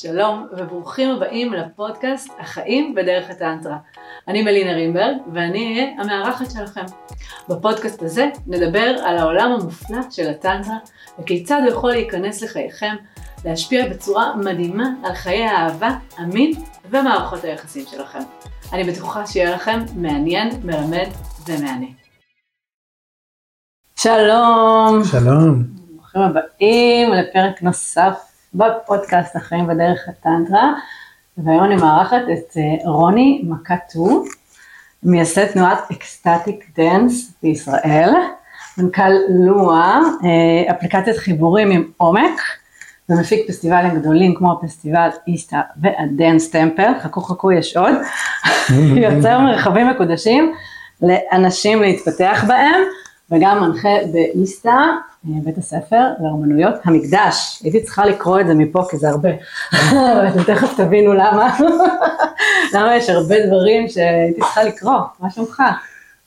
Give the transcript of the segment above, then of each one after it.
שלום וברוכים הבאים לפודקאסט החיים בדרך הטנטרה. אני מלינה רימברג ואני אהיה המארחת שלכם. בפודקאסט הזה נדבר על העולם המופלא של הטנטרה וכיצד הוא יכול להיכנס לחייכם, להשפיע בצורה מדהימה על חיי האהבה, המין ומערכות היחסים שלכם. אני בטוחה שיהיה לכם מעניין, מלמד ומהנה. שלום. שלום. ברוכים הבאים לפרק נוסף בפודקאסט החיים בדרך הטנטרה, והיום אני מארחת את אה, רוני מאקטו, מייסד תנועת ecstatic dance בישראל, מנכ"ל לואה, אה, אפליקציית חיבורים עם עומק, ומפיק פסטיבלים גדולים כמו הפסטיבל איסטה וה Dance Temple, חכו חכו יש עוד, יוצר מרחבים מקודשים לאנשים להתפתח בהם, וגם מנחה באיסטה, בית הספר לאומנויות המקדש. הייתי צריכה לקרוא את זה מפה כי זה הרבה, אבל אתם תכף תבינו למה, למה יש הרבה דברים שהייתי צריכה לקרוא, מה שלומך?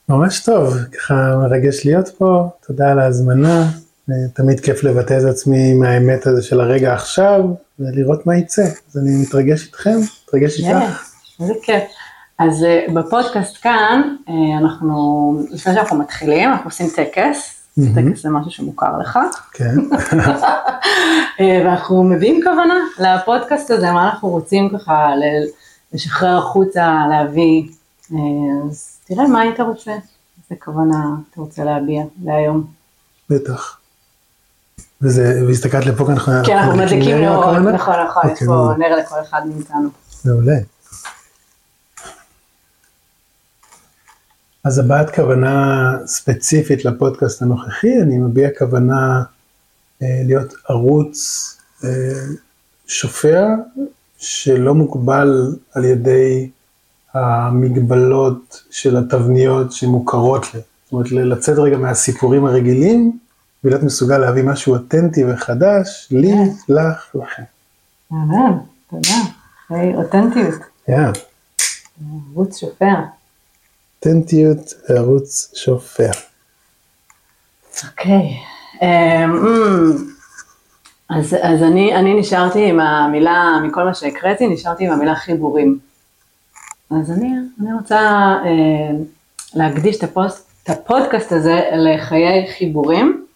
ממש טוב, ככה מרגש להיות פה, תודה על ההזמנה, אה, תמיד כיף לבטא את עצמי מהאמת הזה של הרגע עכשיו, ולראות מה יצא, אז אני מתרגש איתכם, מתרגש איתך. איזה כיף. אז אה, בפודקאסט כאן, אנחנו, לפני שאנחנו מתחילים, אנחנו עושים טקס, טקס זה משהו שמוכר לך. כן. אה, ואנחנו מביאים כוונה לפודקאסט הזה, מה אנחנו רוצים ככה לשחרר החוצה, להביא. אה, אז תראה מה היית רוצה, איזה כוונה אתה רוצה להביע להיום. בטח. וזה, והסתכלת לפה כאן, כן, אנחנו מדליקים נרות, נכון, נכון, יש פה נר לכל אחד מאיתנו. מעולה. אז הבעת כוונה ספציפית לפודקאסט הנוכחי, אני מביע כוונה אה, להיות ערוץ אה, שופע שלא מוגבל על ידי המגבלות של התבניות שמוכרות לי. זאת אומרת, לצאת רגע מהסיפורים הרגילים ולהיות מסוגל להביא משהו אותנטי וחדש, לי, כן. לך, לכם. אמן, תודה. אותנטיות. כן. ערוץ שופע. אותנטיות וערוץ שופע. אוקיי, אמ, אז, אז אני, אני נשארתי עם המילה, מכל מה שהקראתי, נשארתי עם המילה חיבורים. אז אני, אני רוצה אה, להקדיש את, הפוסט, את הפודקאסט הזה לחיי חיבורים,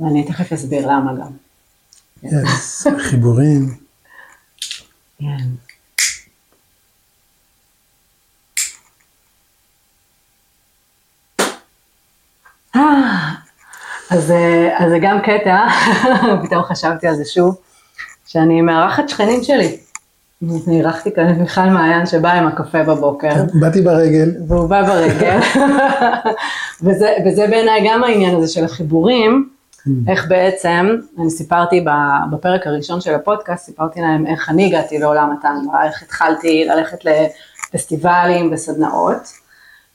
ואני תכף אסביר למה גם. חיבורים. כן. אז, אה, אז זה גם קטע, פתאום חשבתי על זה שוב, שאני מארחת שכנים שלי. אירחתי כאן את מיכל מעיין שבא עם הקפה בבוקר. כן, באתי ברגל. והוא בא ברגל. וזה, וזה בעיניי גם העניין הזה של החיבורים, mm. איך בעצם, אני סיפרתי בפרק הראשון של הפודקאסט, סיפרתי להם איך אני הגעתי לעולם הטנדרה, איך התחלתי ללכת לפסטיבלים וסדנאות.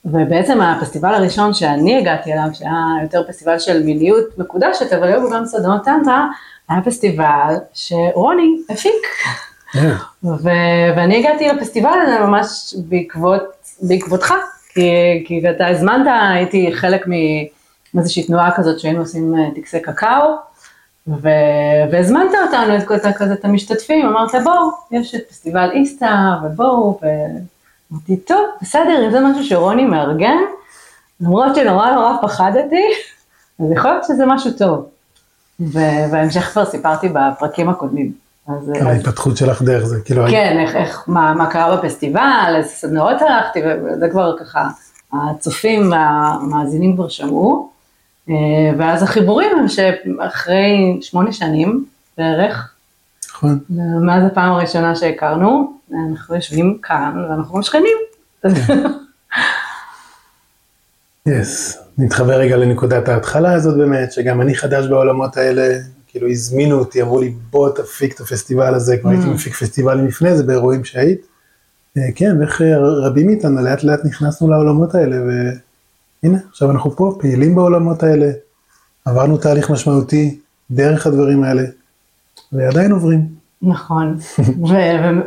ובעצם הפסטיבל הראשון שאני הגעתי אליו, שהיה יותר פסטיבל של מיניות מקודשת, אבל היו בו גם סדנות טנטרה, היה פסטיבל שרוני הפיק. Yeah. ו- ואני הגעתי לפסטיבל הזה ממש בעקבות, בעקבותך, כי, כי אתה הזמנת, הייתי חלק מאיזושהי תנועה כזאת שהיינו עושים אה, טקסי קקאו, ו- והזמנת אותנו, את, את, את, את המשתתפים, אמרת בואו, יש את פסטיבל איסטה, ובואו, ו- אמרתי, טוב, בסדר, אם זה משהו שרוני מארגן, למרות שנורא נורא פחדתי, אז יכול להיות שזה משהו טוב. ובהמשך כבר סיפרתי בפרקים הקודמים. אז... ההתפתחות שלך דרך זה, כאילו... כן, איך, איך, מה, מה קרה בפסטיבל, איזה סדנאות הלכתי, וזה כבר ככה, הצופים והמאזינים כבר שמעו. אה, ואז החיבורים הם שאחרי שמונה שנים בערך, נכון. מאז הפעם הראשונה שהכרנו, אנחנו יושבים כאן ואנחנו שכנים. יס, נתחבר רגע לנקודת ההתחלה הזאת באמת, שגם אני חדש בעולמות האלה, כאילו הזמינו אותי, אמרו לי בוא תפיק את הפסטיבל הזה, כבר הייתי mm. מפיק פסטיבלים לפני זה באירועים שהיית. אה, כן, ואיך אה, רבים מאיתנו לאט לאט נכנסנו לעולמות האלה, והנה, עכשיו אנחנו פה, פעילים בעולמות האלה, עברנו תהליך משמעותי דרך הדברים האלה, ועדיין עוברים. נכון,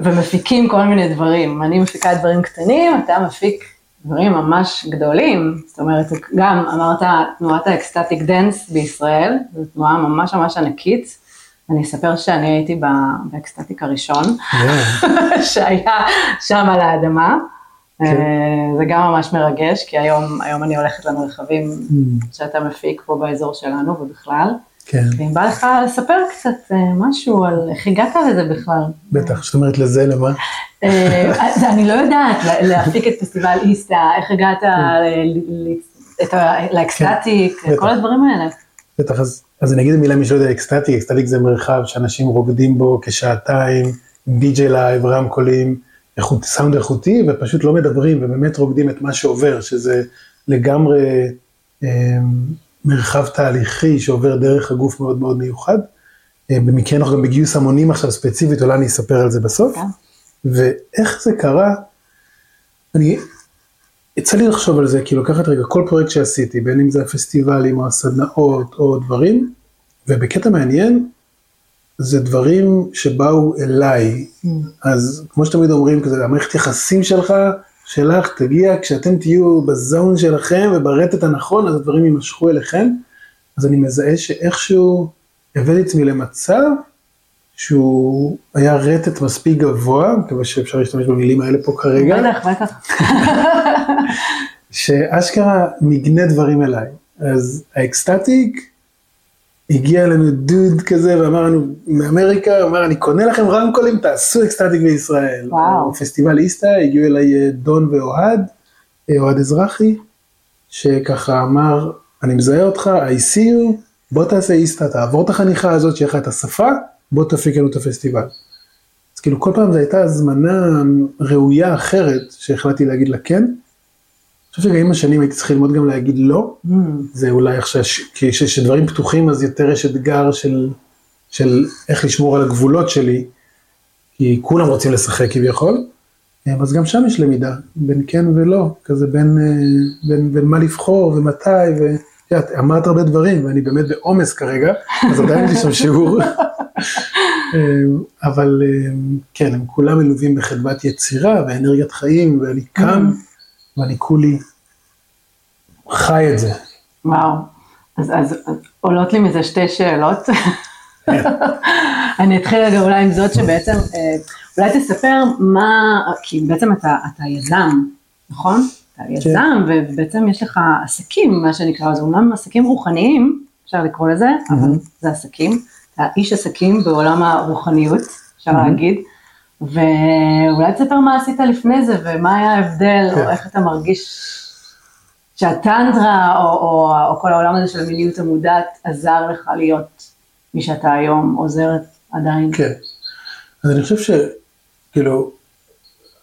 ומפיקים כל מיני דברים. אני מפיקה דברים קטנים, אתה מפיק דברים ממש גדולים. זאת אומרת, גם אמרת תנועת ה ecstatic dance בישראל, זו תנועה ממש ממש ענקית, אני אספר שאני הייתי ב ecstatic הראשון. שהיה שם על האדמה. כן. אה, זה גם ממש מרגש, כי היום, היום אני הולכת למרחבים Mm, שאתה מפיק פה באזור שלנו ובכלל. כן, ואם בא לך לספר קצת אה, משהו על איך הגעת לזה בכלל. בטח, זאת אומרת לזה, למה? אה, אני לא יודעת, לה- להפיק את פסטיבל איסתא, איך הגעת ה- ל ecstatic, כן. כל הדברים האלה. בטח, אז, אז אני אגיד מילה מי שלא יודע, ecstatic, ecstatic זה מרחב שאנשים רוקדים בו כשעתיים, עם DJ live, רמקולים, איכות, סאונד איכותי, ופשוט לא מדברים, ובאמת רוקדים את מה שעובר, שזה לגמרי אה, מרחב תהליכי שעובר דרך הגוף מאוד מאוד מיוחד. אה, במקרה אנחנו גם בגיוס המונים עכשיו ספציפית, אולי אני אספר על זה בסוף. כן. ואיך זה קרה, אני, יצא לי לחשוב על זה, כי לקחת רגע כל פרויקט שעשיתי, בין אם זה הפסטיבלים או הסדנאות או דברים, ובקטע מעניין, זה דברים שבאו אליי, אז כמו שתמיד אומרים, כזה, המערכת יחסים שלך, שלך תגיע כשאתם תהיו בזון שלכם וברטט הנכון, אז הדברים יימשכו אליכם. אז אני מזהה שאיכשהו הבאתי את עצמי למצב שהוא היה רטט מספיק גבוה, מקווה שאפשר להשתמש במילים האלה פה כרגע, בטח, בטח. שאשכרה מגנט דברים אליי. אז ה ecstatic הגיע אלינו דוד כזה ואמר לנו מאמריקה, אמר אני קונה לכם רמקולים, תעשו ecstatic בישראל. וואו. פסטיבל איסתא, הגיעו אליי אה, דון ואוהד, אה, אוהד אזרחי, שככה אמר, אני מזהה אותך, I see you, בוא תעשה איסתא, תעבור את החניכה הזאת, שיהיה לך את השפה, בוא תפיק לנו את הפסטיבל. אז כאילו כל פעם זו הייתה הזמנה ראויה אחרת שהחלטתי להגיד לה כן. חושב שגם עם השנים הייתי צריך ללמוד גם להגיד לא, Mm, זה אולי עכשיו, כי כשדברים פתוחים אז יותר יש אתגר של, של איך לשמור על הגבולות שלי, כי כולם רוצים לשחק כביכול, אז גם שם יש למידה, בין כן ולא, כזה בין, אה, בין, בין מה לבחור ומתי, ואת אמרת הרבה דברים ואני באמת בעומס כרגע, אז עדיין יש לי שם שיעור, אה, אבל אה, כן, הם כולם מלווים בחדוות יצירה ואנרגיית חיים, ואני קם ואני כולי חי את זה. וואו. אז, אז, אז עולות לי מזה שתי שאלות. אני אתחיל רגע אולי עם זאת שבעצם, אה, אולי תספר מה, כי בעצם אתה, אתה יזם, נכון? אתה יזם, ובעצם יש לך עסקים, מה שנקרא, זה אומנם עסקים רוחניים, אפשר לקרוא לזה, אבל זה עסקים. אתה איש עסקים בעולם הרוחניות, אפשר להגיד. ואולי תספר מה עשית לפני זה, ומה היה ההבדל, או כן. איך אתה מרגיש שהטנדרה, או, או, או כל העולם הזה של המיניות המודעת, עזר לך להיות מי שאתה היום, עוזרת עדיין. כן. אז אני חושב שכאילו,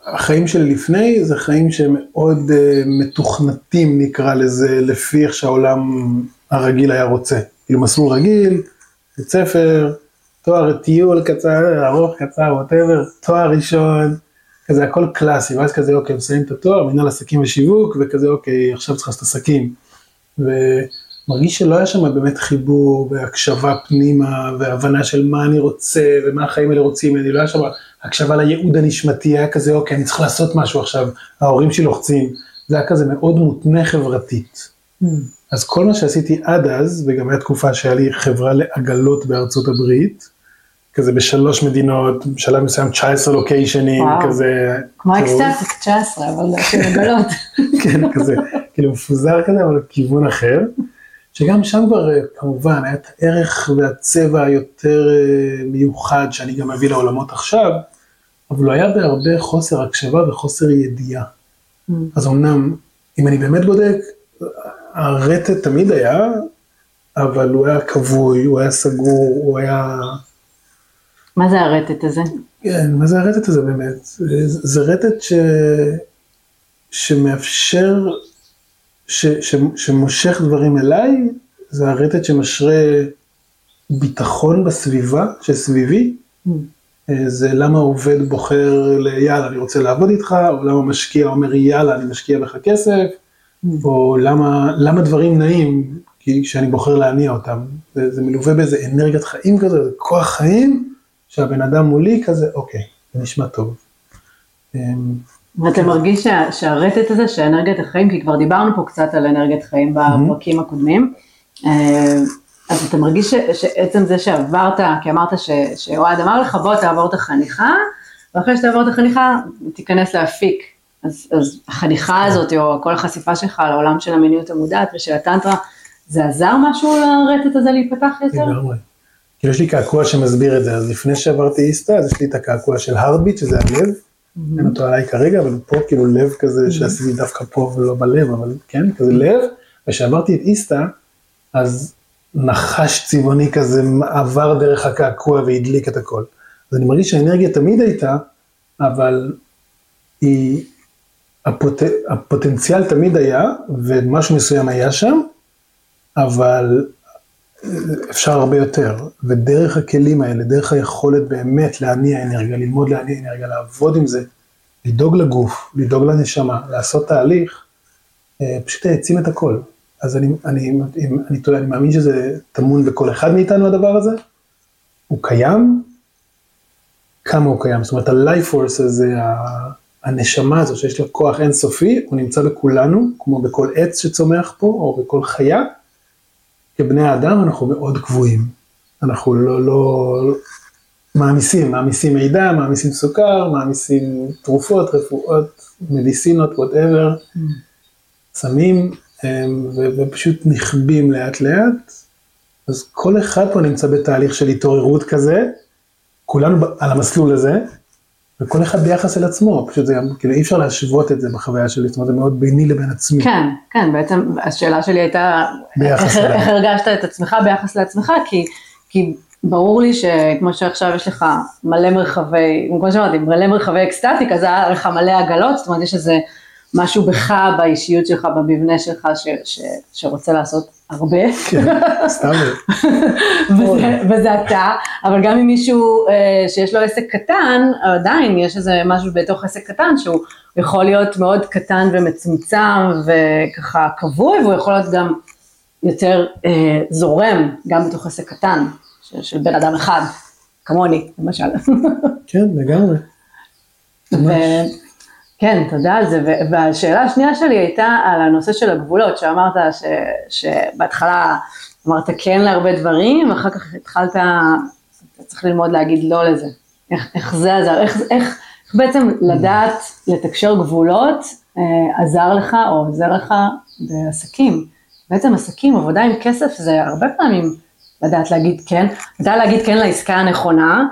החיים שלי לפני זה חיים שמאוד uh, מתוכנתים נקרא לזה, לפי איך שהעולם הרגיל היה רוצה. כאילו מסלול רגיל, בית ספר, תואר טיול קצר, ארוך קצר, ווטאבר, תואר ראשון, כזה הכל קלאסי, ואז כזה אוקיי, מסיים את התואר, מנהל עסקים ושיווק, וכזה אוקיי, עכשיו צריך לעשות עסקים. ומרגיש שלא היה שם באמת חיבור והקשבה פנימה, והבנה של מה אני רוצה, ומה החיים האלה רוצים ממני, לא היה שם הקשבה לייעוד הנשמתי, היה כזה אוקיי, אני צריך לעשות משהו עכשיו, ההורים שלי לוחצים, זה היה כזה מאוד מותנה חברתית. Mm. אז כל מה שעשיתי עד אז, וגם הייתה תקופה שהיה לי חברה לעגלות בארצות הברית, כזה בשלוש מדינות, בשלב מסוים 19 לוקיישנים. כזה... כמו. אקסטטיק 19, אבל של עגלות. כן, כזה, כאילו מפוזר כזה, אבל בכיוון אחר. שגם שם כבר, אה, כמובן, היה את הערך והצבע היותר אה, מיוחד שאני גם מביא לעולמות עכשיו, אבל הוא היה בהרבה חוסר הקשבה וחוסר ידיעה. Mm. אז אמנם, אם אני באמת בודק, הרטט תמיד היה, אבל הוא היה כבוי, הוא היה סגור, הוא היה... מה זה הרטט הזה? כן, מה זה הרטט הזה באמת? זה, רטט ש... שמאפשר, ש... ש... שמושך דברים אליי, זה הרטט שמשרה ביטחון בסביבה, שסביבי. Mm. זה למה עובד בוחר ליאללה, אני רוצה לעבוד איתך, או למה משקיע אומר יאללה, אני משקיע בך כסף, או למה, למה דברים נעים, כי כשאני בוחר להניע אותם. זה, זה מלווה באיזה אנרגיית חיים כזה, זה כוח חיים, שהבן אדם מולי כזה, אוקיי, זה נשמע טוב. אמ, ואתה מרגיש שה, שהרטט הזה, שאנרגיית החיים, כי כבר דיברנו פה קצת על אנרגיית חיים בפרקים הקודמים, אה, אז אתה מרגיש ש, שעצם זה שעברת, כי אמרת ש, שאוהד אמר לך בוא תעבור את החניכה, ואחרי שתעבור את החניכה תיכנס להפיק. אז, אז החניכה הזאת, או כל החשיפה שלך לעולם של המיניות המודעת ושל הטנטרה, זה עזר משהו לרטט הזה להיפתח יותר? לגמרי. כאילו יש לי קעקוע שמסביר את זה, אז לפני שעברתי איסטה, אז יש לי את הקעקוע של הרדביט, שזה הלב, אין אותו עליי כרגע, אבל פה כאילו לב כזה שעשיתי דווקא פה ולא בלב, אבל כן, כזה לב, וכשעברתי את איסטה, אז נחש צבעוני כזה עבר דרך הקעקוע והדליק את הכל. אז אני מרגיש שהאנרגיה תמיד הייתה, אבל היא, הפוט, הפוטנציאל תמיד היה, ומשהו מסוים היה שם, אבל אפשר הרבה יותר, ודרך הכלים האלה, דרך היכולת באמת להניע אנרגיה, ללמוד להניע אנרגיה, לעבוד עם זה, לדאוג לגוף, לדאוג לנשמה, לעשות תהליך, אה, פשוט העצים את הכל. אז אני, אני, אני, אני, אני, אני מאמין שזה טמון בכל אחד מאיתנו הדבר הזה, הוא קיים, כמה הוא קיים, זאת אומרת ה-life force הזה, הנשמה הזו שיש לה כוח אינסופי, הוא נמצא בכולנו, כמו בכל עץ שצומח פה, או בכל חיה, כבני האדם אנחנו מאוד קבועים. אנחנו לא, לא מעמיסים, מעמיסים מידע, מעמיסים סוכר, מעמיסים תרופות, רפואות, מדיסינות, וואטאבר. סמים, ופשוט נכבים לאט לאט. אז כל אחד פה נמצא בתהליך של התעוררות כזה, כולנו על המסלול הזה, וכל אחד ביחס אל עצמו, פשוט זה גם, כאילו אי אפשר להשוות את זה בחוויה שלי, זאת אומרת זה מאוד ביני לבין עצמי. כן, כן, בעצם השאלה שלי הייתה, איך, איך הרגשת את עצמך ביחס לעצמך, כי, כי ברור לי שכמו שעכשיו יש לך מלא מרחבי, כמו שאמרתי, מלא מרחבי אקסטטיק, אז היה לך מלא עגלות, זאת אומרת יש איזה משהו בך, באישיות שלך, במבנה שלך, ש, ש, שרוצה לעשות הרבה. כן, סתם. וזה, וזה אתה, אבל גם אם מישהו אה, שיש לו עסק קטן, עדיין יש איזה משהו בתוך עסק קטן שהוא יכול להיות מאוד קטן ומצומצם וככה קבוע, והוא יכול להיות גם יותר אה, זורם, גם בתוך עסק קטן, של, של בן אדם אחד, כמוני, למשל. כן, לגמרי. כן, תודה על זה, והשאלה השנייה שלי הייתה על הנושא של הגבולות, שאמרת ש, שבהתחלה אמרת כן להרבה דברים, ואחר כך התחלת, אתה צריך ללמוד להגיד לא לזה. איך, איך זה עזר, איך, איך, איך בעצם לדעת לתקשר גבולות אה, עזר לך או עוזר לך בעסקים. בעצם עסקים, עבודה עם כסף זה הרבה פעמים לדעת להגיד כן, מתי להגיד כן לעסקה הנכונה,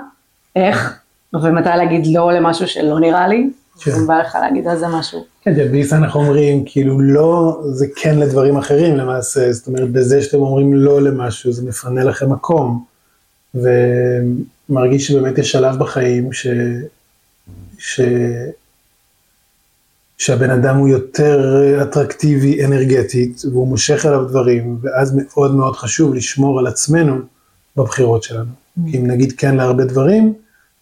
איך, ומתי להגיד לא למשהו שלא נראה לי, כן. אם בא לך להגיד על זה משהו. כן, ביס אנחנו אומרים, כאילו לא, זה כן לדברים אחרים למעשה, זאת אומרת, בזה שאתם אומרים לא למשהו, זה מפנה לכם מקום, ומרגיש שבאמת יש שלב בחיים ש... ש... שהבן אדם הוא יותר אטרקטיבי אנרגטית, והוא מושך אליו דברים, ואז מאוד מאוד חשוב לשמור על עצמנו בבחירות שלנו. Mm. כי אם נגיד כן להרבה דברים,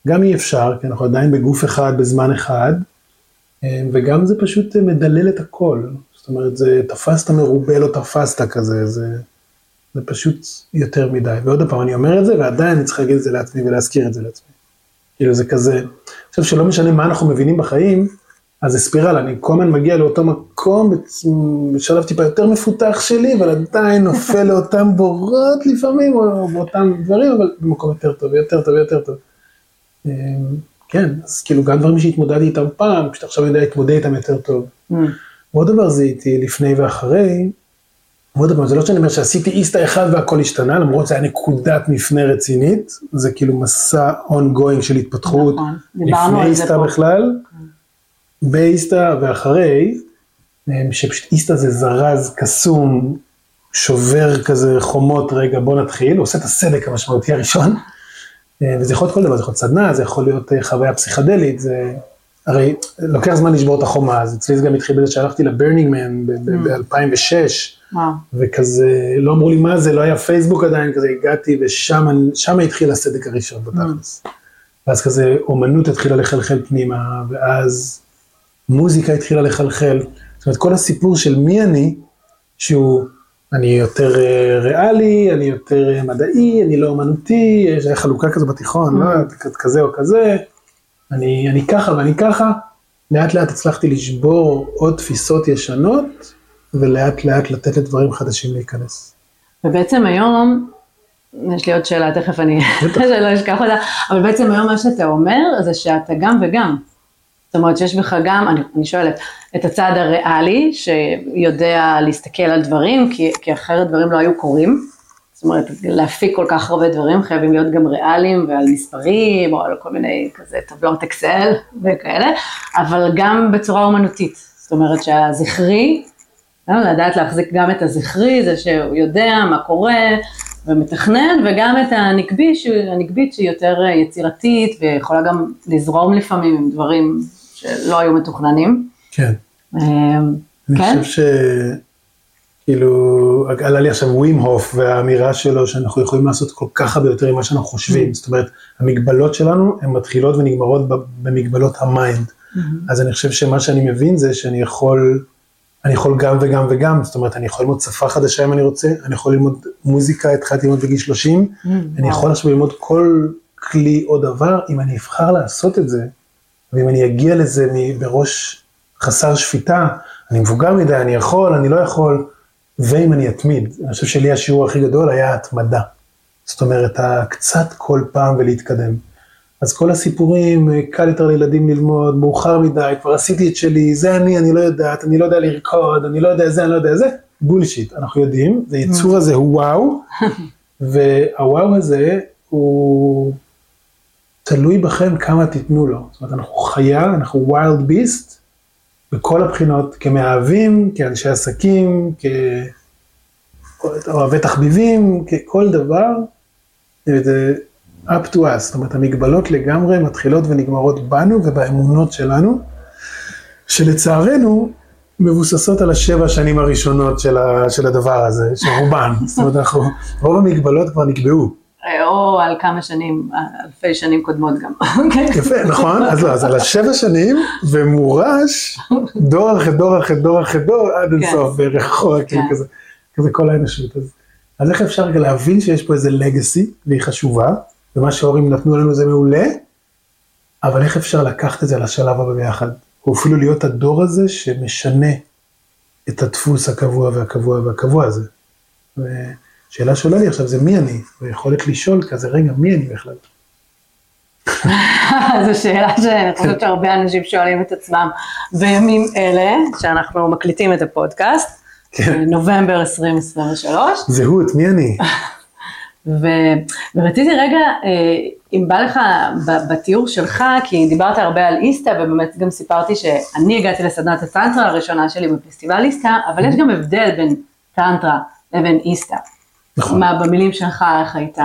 גם אי אפשר, כי אנחנו עדיין בגוף אחד בזמן אחד, וגם זה פשוט מדלל את הכל. זאת אומרת, זה תפסת מרובה לא תפסת כזה, זה, זה פשוט יותר מדי. ועוד פעם, אני אומר את זה, ועדיין אני צריך להגיד את זה לעצמי ולהזכיר את זה לעצמי. כאילו זה כזה, אני חושב שלא משנה מה אנחנו מבינים בחיים, אז זה ספירל, אני כל הזמן מגיע לאותו מקום, בשלב טיפה יותר מפותח שלי, אבל עדיין נופל לאותם בורות לפעמים, או באותם דברים, אבל במקום יותר טוב, יותר טוב, יותר טוב. כן, אז כאילו גם דברים שהתמודדתי איתם פעם, פשוט עכשיו יודע להתמודד איתם יותר טוב. Mm. עוד דבר זה איתי לפני ואחרי, ועוד דבר, זה לא שאני אומר שעשיתי איסטה אחד והכל השתנה, למרות שזה היה נקודת מפנה רצינית, זה כאילו מסע ongoing של התפתחות, נכון, לפני איסטה בכלל, באיסטה ואחרי, אמ, שפשוט איסטה זה זרז קסום, שובר כזה חומות, רגע בוא נתחיל, הוא עושה את הסדק המשמעותי הראשון. אה, וזה יכול להיות כל דבר, זה יכול להיות סדנה, זה יכול להיות אה, חוויה פסיכדלית, זה... הרי לוקח זמן לשבור את החומה, אז אצלי זה גם התחיל בזה שהלכתי ל Burning Man ב-2006, וכזה, לא אמרו לי מה זה, לא היה פייסבוק עדיין, כזה הגעתי ושם התחיל הסדק הראשון בתכלס. ואז כזה אומנות התחילה לחלחל פנימה, ואז מוזיקה התחילה לחלחל. זאת אומרת, כל הסיפור של מי אני, שהוא אני יותר אה, ריאלי, אני יותר אה, מדעי, אני לא אומנותי, יש חלוקה כזו בתיכון, לא, mm. כזה או כזה, אני, אני ככה ואני ככה, לאט לאט הצלחתי לשבור עוד תפיסות ישנות, ולאט לאט לתת לדברים חדשים להיכנס. ובעצם היום, יש לי עוד שאלה, תכף אני, שלא אשכח אותה, אבל בעצם היום מה שאתה אומר זה שאתה גם וגם. זאת אומרת שיש בך גם, אני, אני שואלת, את הצד הריאלי שיודע להסתכל על דברים, כי, כי אחרת דברים לא היו קורים. זאת אומרת, להפיק כל כך הרבה דברים חייבים להיות גם ריאליים ועל מספרים או על כל מיני כזה טבלות אקסל וכאלה, אבל גם בצורה אומנותית. זאת אומרת שהזכרי, אה, לדעת להחזיק גם את הזכרי, זה שהוא יודע מה קורה ומתכנן, וגם את הנקבי, הנקבית שהיא יותר יצירתית ויכולה גם לזרום לפעמים עם דברים שלא היו מתוכננים. כן. אה, אני כן? חושב שכאילו, עלה לי עכשיו ווים הוף והאמירה שלו שאנחנו יכולים לעשות כל כך הרבה יותר ממה שאנחנו חושבים. זאת אומרת, המגבלות שלנו הן מתחילות ונגמרות במגבלות ה mind. אז אני חושב שמה שאני מבין זה שאני יכול, אני יכול גם וגם וגם, זאת אומרת, אני יכול ללמוד שפה חדשה אם אני רוצה, אני יכול ללמוד מוזיקה, התחלתי ללמוד בגיל 30, אני יכול עכשיו ללמוד כל כלי או דבר, אם אני אבחר לעשות את זה, ואם אני אגיע לזה בראש חסר שפיטה, אני מבוגר מדי, אני יכול, אני לא יכול, ואם אני אתמיד. אני חושב שלי השיעור הכי גדול היה התמדה. זאת אומרת, קצת כל פעם ולהתקדם. אז כל הסיפורים, קל יותר לילדים ללמוד, מאוחר מדי, כבר עשיתי את שלי, זה אני, אני לא יודעת, אני לא יודע לרקוד, אני לא יודע זה, אני לא יודע זה, בולשיט, אנחנו יודעים, זה יצור הזה הוא וואו, והוואו הזה הוא תלוי בכם כמה תיתנו לו. זאת אומרת, אנחנו חיה, אנחנו wild beast, בכל הבחינות, כמאהבים, כאנשי עסקים, כאוהבי תחביבים, ככל דבר, זה up to us, זאת אומרת, המגבלות לגמרי מתחילות ונגמרות בנו ובאמונות שלנו, שלצערנו מבוססות על השבע שנים הראשונות של, הדבר הזה, של רובן, זאת אומרת, אנחנו, רוב המגבלות כבר נקבעו. או על כמה שנים, אלפי שנים קודמות גם. יפה, נכון? אז לא, אז על השבע שנים, ומורש דור אחרי דור אחרי דור אחרי דור, עד אינסוף, בערך אחורה, כאילו כן. כזה, כזה כל האנושות. אז, אז איך אפשר להבין שיש פה איזה לגאסי, והיא חשובה, ומה שההורים נתנו לנו זה מעולה, אבל איך אפשר לקחת את זה לשלב הבא ביחד? או אפילו להיות הדור הזה שמשנה את הדפוס הקבוע והקבוע והקבוע הזה. ושאלה שעולה לי עכשיו זה מי אני, ויכולת לשאול כזה, רגע, מי אני בכלל? זו שאלה שאני חושבת שהרבה אנשים שואלים את עצמם בימים אלה, שאנחנו מקליטים את הפודקאסט, כן. נובמבר 2023, זהות, מי אני? ו, ורציתי רגע, אה, אם בא לך בתיאור שלך, כי דיברת הרבה על איסתא, ובאמת גם סיפרתי שאני הגעתי לסדנת הטנטרה הראשונה שלי בפסטיבל איסתא, אבל יש גם הבדל בין טנטרה לבין איסתא. נכון. מה, במילים שלך, איך היית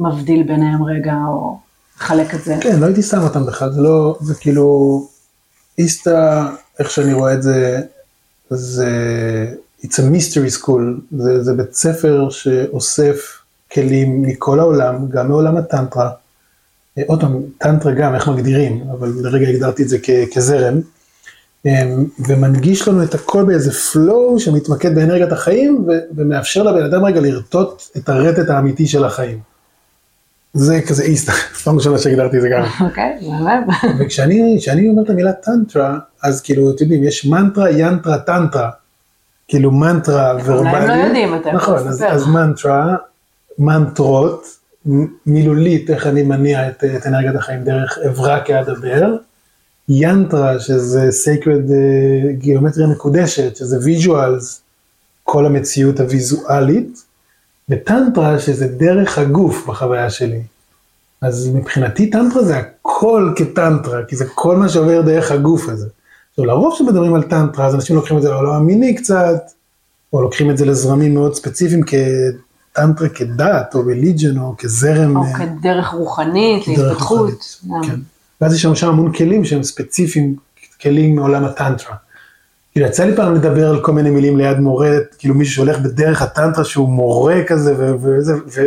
מבדיל ביניהם רגע, או מחלק את זה? כן, לא הייתי שם אותם בכלל, זה לא, זה כאילו, איסתא, איך שאני רואה את זה, זה, it's a mystery school, זה, זה בית ספר שאוסף כלים מכל העולם, גם מעולם הטנטרה. אה, עוד פעם, טנטרה גם, איך מגדירים, אבל לרגע הגדרתי את זה כ, כזרם, ומנגיש לנו את הכל באיזה flow שמתמקד באנרגיית החיים, ומאפשר לבן אדם רגע לרטוט את הרטט האמיתי של החיים. זה כזה איסתא, פעם ראשונה שהגדרתי את זה גם. אוקיי, באמת. וכשאני כשאני אומר את המילה טנטרה, אז כאילו, אתם יודעים, יש מנטרה, ינטרה, טנטרה. כאילו מנטרה ורבלי. אולי הם לא יודעים, אתה יכול נכון, אז, לספר. אז מנטרה, מנטרות, מילולית, איך אני מניע את, את אנרגיית החיים דרך אברה כאדבר. ינטרה, שזה sacred אה, גיאומטריה מקודשת, שזה visuals, כל המציאות הוויזואלית. וטנטרה, שזה דרך הגוף בחוויה שלי. אז מבחינתי טנטרה זה הכל כטנטרה, כי זה כל מה שעובר דרך הגוף הזה. עכשיו לרוב כשמדברים על טנטרה, אז אנשים לוקחים את זה לעולם המיני קצת, או לוקחים את זה לזרמים מאוד ספציפיים כטנטרה כדת, או religion, או כזרם. או כדרך רוחנית, להתפתחות. כן. ואז יש לנו שם המון כלים שהם ספציפיים, כלים מעולם הטנטרה. כאילו יצא לי פעם לדבר על כל מיני מילים ליד מורה, כאילו מישהו שהולך בדרך הטנטרה שהוא מורה כזה, וזה, ו...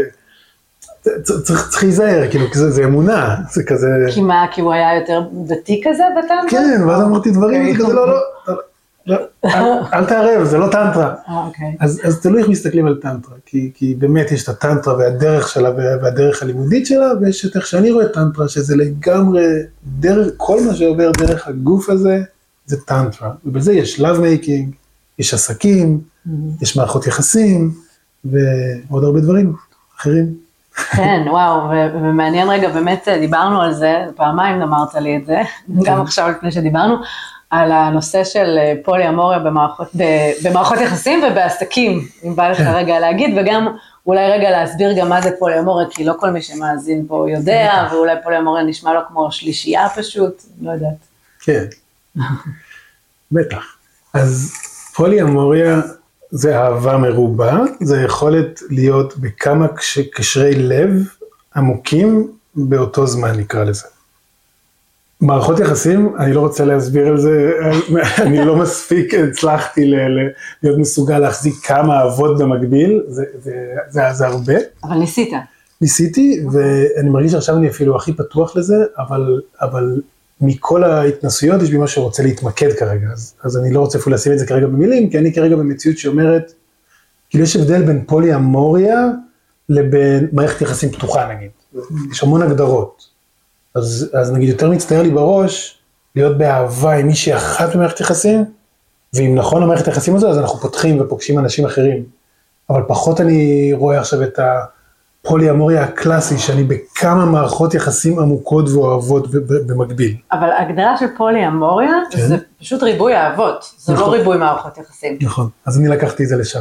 צריך צריך להיזהר, כאילו, זה זה אמונה, זה כזה, כי מה, כי הוא היה יותר דתי כזה בטנטרה? כן, ואז אמרתי דברים, אוקיי. כזה, לא, לא, לא, אל- אל תערב, זה לא טנטרה. אה, אוקיי. אז, אז תלוי איך מסתכלים על טנטרה, כי, כי באמת יש את הטנטרה והדרך שלה וה- והדרך הלימודית שלה, ויש את איך שאני רואה טנטרה, שזה לגמרי דרך, כל מה שעובר דרך הגוף הזה, זה טנטרה. ובזה יש love making, יש עסקים, יש מערכות יחסים, ועוד הרבה דברים אחרים. כן, וואו, ו- ומעניין רגע, באמת אה, דיברנו על זה, פעמיים אמרת לי את זה, גם עכשיו לפני שדיברנו, על הנושא של אה, פולי אמוריה במערכות, במערכות יחסים ובעסקים, אם בא לך. רגע להגיד, וגם אולי רגע להסביר גם מה זה פולי אמוריה, כי לא כל מי שמאזין פה יודע, ואולי פולי אמוריה נשמע לו כמו שלישייה פשוט, לא יודעת. כן, בטח. אז פוליאמוריה זה אהבה מרובה, זה יכולת להיות בכמה קש- קשרי לב עמוקים באותו זמן נקרא לזה. מערכות יחסים, אני לא רוצה להסביר על זה, אני לא מספיק הצלחתי ל- להיות מסוגל להחזיק כמה אהבות במקביל, זה, זה, זה, זה הרבה. אבל ניסית. ניסיתי, ואני מרגיש שעכשיו אני אפילו הכי פתוח לזה, אבל, אבל מכל ההתנסויות יש בי משהו שרוצה להתמקד כרגע, אז, אז אני לא רוצה אפילו לשים את זה כרגע במילים, כי אני כרגע במציאות שאומרת, כאילו יש הבדל בין פולי אמוריה לבין מערכת יחסים פתוחה נגיד, יש המון הגדרות, אז, אז נגיד יותר מצטער לי בראש להיות באהבה עם מישהי אחת במערכת יחסים, ואם נכון המערכת היחסים הזו, אז אנחנו פותחים ופוגשים אנשים אחרים, אבל פחות אני רואה עכשיו את ה... פוליאמוריה הקלאסי, שאני בכמה מערכות יחסים עמוקות ואוהבות במקביל. אבל ההגדרה של פולי אמוריה כן. זה פשוט ריבוי אהבות, זה לא נכון. ריבוי מערכות יחסים. נכון. אז אני לקחתי את זה לשם.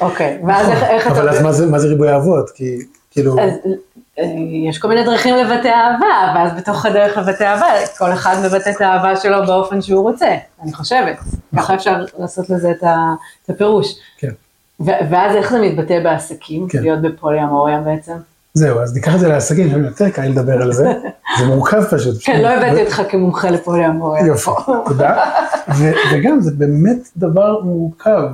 אוקיי, ואז איך- איך אתה... אבל אז מה זה, מה זה ריבוי אהבות? כי כאילו, אז יש כל מיני דרכים לבטא אהבה, ואז בתוך הדרך לבטא אהבה, כל אחד מבטא את האהבה שלו באופן שהוא רוצה, אני חושבת. ככה אפשר לעשות לזה את הפירוש. כן. ואז איך זה מתבטא בעסקים, כן. להיות בפולי אמוריה בעצם? זהו, אז ניקח את זה לעסקים, שם יותר קל לדבר על זה. זה מורכב פשוט. כן, לא הבאתי אותך כמומחה לפולי אמוריה. יופי, תודה. וגם זה באמת דבר מורכב.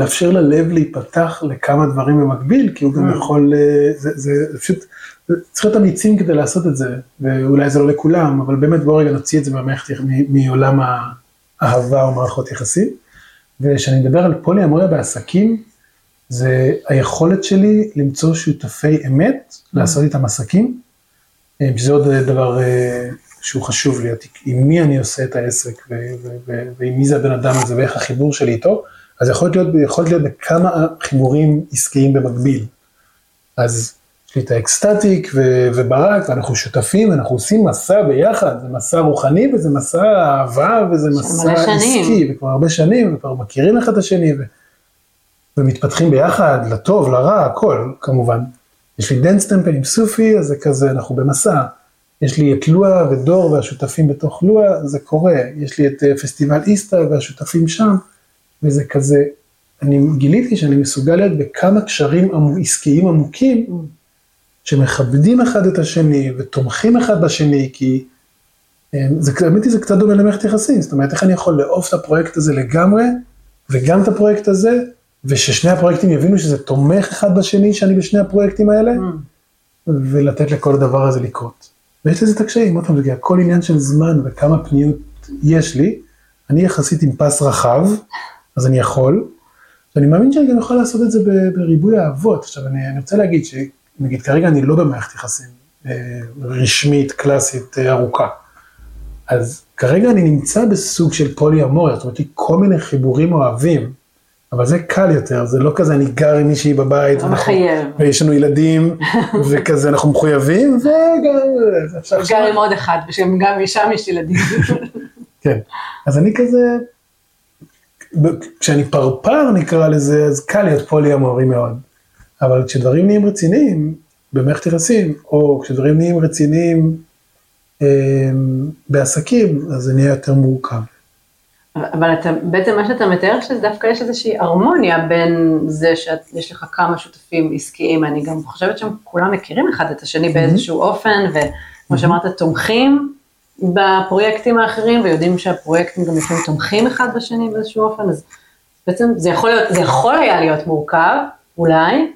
אה, לאפשר ללב להיפתח לכמה דברים במקביל, כי הוא גם Mm. יכול, אה, זה, זה, פשוט, צריך להיות אמיצים כדי לעשות את זה, ואולי זה לא לכולם, אבל באמת בואו רגע נוציא את זה מהמערכת, מעולם האהבה או מערכות יחסים. וכשאני מדבר על פוליאמוריה בעסקים, זה היכולת שלי למצוא שותפי אמת, לעשות איתם עסקים, אה, שזה עוד דבר אה, שהוא חשוב לי, עם מי אני עושה את העסק ועם מי זה הבן אדם הזה ואיך החיבור שלי איתו, אז יכול להיות, יכול להיות בכמה חיבורים עסקיים במקביל. אז יש לי את ה ecstatic וברק, ואנחנו שותפים, אנחנו עושים מסע ביחד, זה מסע רוחני וזה מסע אהבה וזה מסע. עסקי, וכבר הרבה שנים, וכבר מכירים אחד את השני, ו- ומתפתחים ביחד, לטוב, לרע, הכל, כמובן. יש לי Dance Temple עם סופי, אז זה כזה, אנחנו במסע. יש לי את לואה ודור והשותפים בתוך לואה, זה קורה. יש לי את אה, פסטיבל איסטה והשותפים שם, וזה כזה, אני גיליתי שאני מסוגל להיות בכמה קשרים עסקיים עמוקים, שמכבדים אחד את השני ותומכים אחד בשני, כי אה, זה, האמת היא זה קצת דומה למערכת יחסים, זאת אומרת, איך אני יכול לאהוב את הפרויקט הזה לגמרי, וגם את הפרויקט הזה, וששני הפרויקטים יבינו שזה תומך אחד בשני, שאני בשני הפרויקטים האלה, Mm. ולתת לכל הדבר הזה לקרות. ויש לזה את הקשיים, עוד פעם, זה הכל עניין של זמן וכמה פניות יש לי. אני יחסית עם פס רחב, אז אני יכול, ואני מאמין שאני גם יכול לעשות את זה בריבוי אהבות. עכשיו, אני, אני רוצה להגיד שנגיד כרגע אני לא במערכת יחסים אה, רשמית, קלאסית, אה, ארוכה. אז כרגע אני נמצא בסוג של פולי אמוריה, זאת אומרת, כל מיני חיבורים אוהבים, אבל זה קל יותר, זה לא כזה אני גר עם מישהי בבית, ואנחנו-. ויש לנו ילדים, וכזה אנחנו מחויבים, וגם, אפשר גר עם עוד אחד, ושגם שם יש ילדים. כן, אז אני כזה, כשאני פרפר נקרא לזה, אז קל להיות פולי אמורי מאוד. אבל כשדברים נהיים רציניים במערכת יחסים, או כשדברים נהיים רציניים אה, בעסקים, אז זה נהיה יותר מורכב. אבל אתה, בעצם מה שאתה מתאר שדווקא יש איזושהי הרמוניה בין זה שיש לך כמה שותפים עסקיים, אני גם חושבת שהם כולם מכירים אחד את השני באיזשהו אופן, וכמו שאמרת, תומכים בפרויקטים האחרים, ויודעים שהפרויקטים גם לפעמים תומכים אחד בשני באיזשהו אופן, אז בעצם זה יכול, להיות, זה יכול היה להיות מורכב, אולי,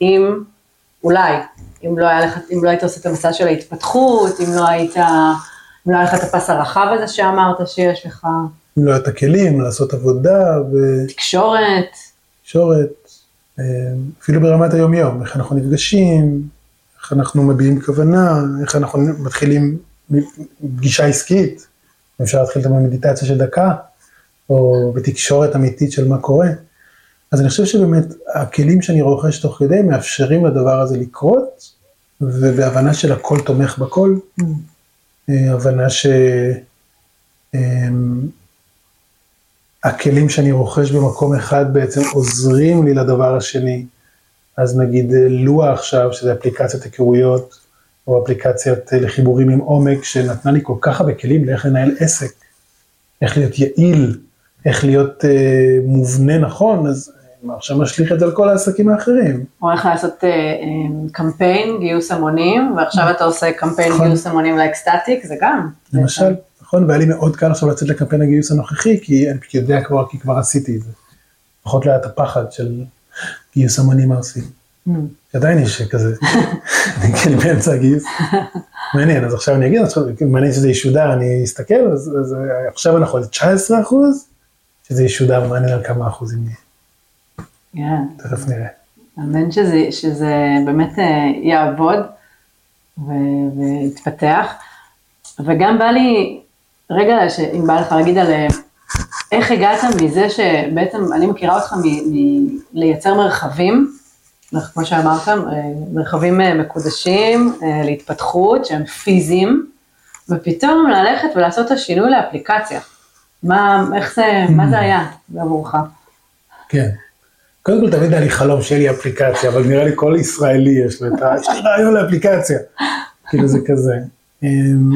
אם, אולי, אם לא, היה לך, אם לא היית עושה את המסע של ההתפתחות, אם לא היית, אם לא היה לך את הפס הרחב הזה שאמרת שיש לך, אם לא היה את הכלים, לעשות עבודה תקשורת, ותקשורת, אה, אפילו ברמת היום-יום, איך אנחנו נפגשים, איך אנחנו מביעים כוונה, איך אנחנו מתחילים פגישה עסקית, אפשר להתחיל את המדיטציה של דקה, או בתקשורת אמיתית של מה קורה. אז אני חושב שבאמת הכלים שאני רוכש תוך כדי מאפשרים לדבר הזה לקרות, ובהבנה של הכל תומך בכל, Mm. אה, הבנה שהכלים שאני רוכש במקום אחד בעצם עוזרים לי לדבר השני. אז נגיד אה, לואה עכשיו, שזה אפליקציית היכרויות, או אפליקציית אה, לחיבורים עם עומק, שנתנה לי כל כך הרבה כלים לאיך לנהל עסק, איך להיות יעיל, איך להיות אה, מובנה נכון, אז אני עכשיו משליך את זה על כל העסקים האחרים. או איך לעשות אה, אה, קמפיין גיוס המונים, ועכשיו אתה עושה קמפיין נכון. גיוס המונים לאקסטטיק, זה גם. למשל, נכון, והיה לי מאוד קל עכשיו לצאת לקמפיין הגיוס הנוכחי, כי אני יודע כבר, כי כבר עשיתי את זה. פחות ליד הפחד של גיוס המונים מה עושים. עדיין יש כזה, אני כאילו באמצע הגיוס. מעניין, אז עכשיו אני אגיד, מעניין שזה ישודר, אני אסתכל, אז, אה, עכשיו אנחנו על 19 אחוז, שזה ישודר, מעניין על כמה אחוזים נהיה, כן. תכף נראה. אמן שזה, שזה באמת אה, יעבוד ויתפתח. וגם בא לי, רגע, אם בא לך להגיד על אה, איך הגעת מזה שבעצם אני מכירה אותך מלייצר מרחבים, כמו שאמרת, אה, מרחבים אה, מקודשים אה, להתפתחות שהם פיזיים, ופתאום ללכת ולעשות את השינוי לאפליקציה. מה, איך זה, מה זה היה עבורך? כן. קודם כל תמיד היה לי חלום שיהיה לי אפליקציה, אבל נראה לי כל ישראלי יש לו את ה... יש לי רעיון לאפליקציה. כאילו זה כזה. אמ,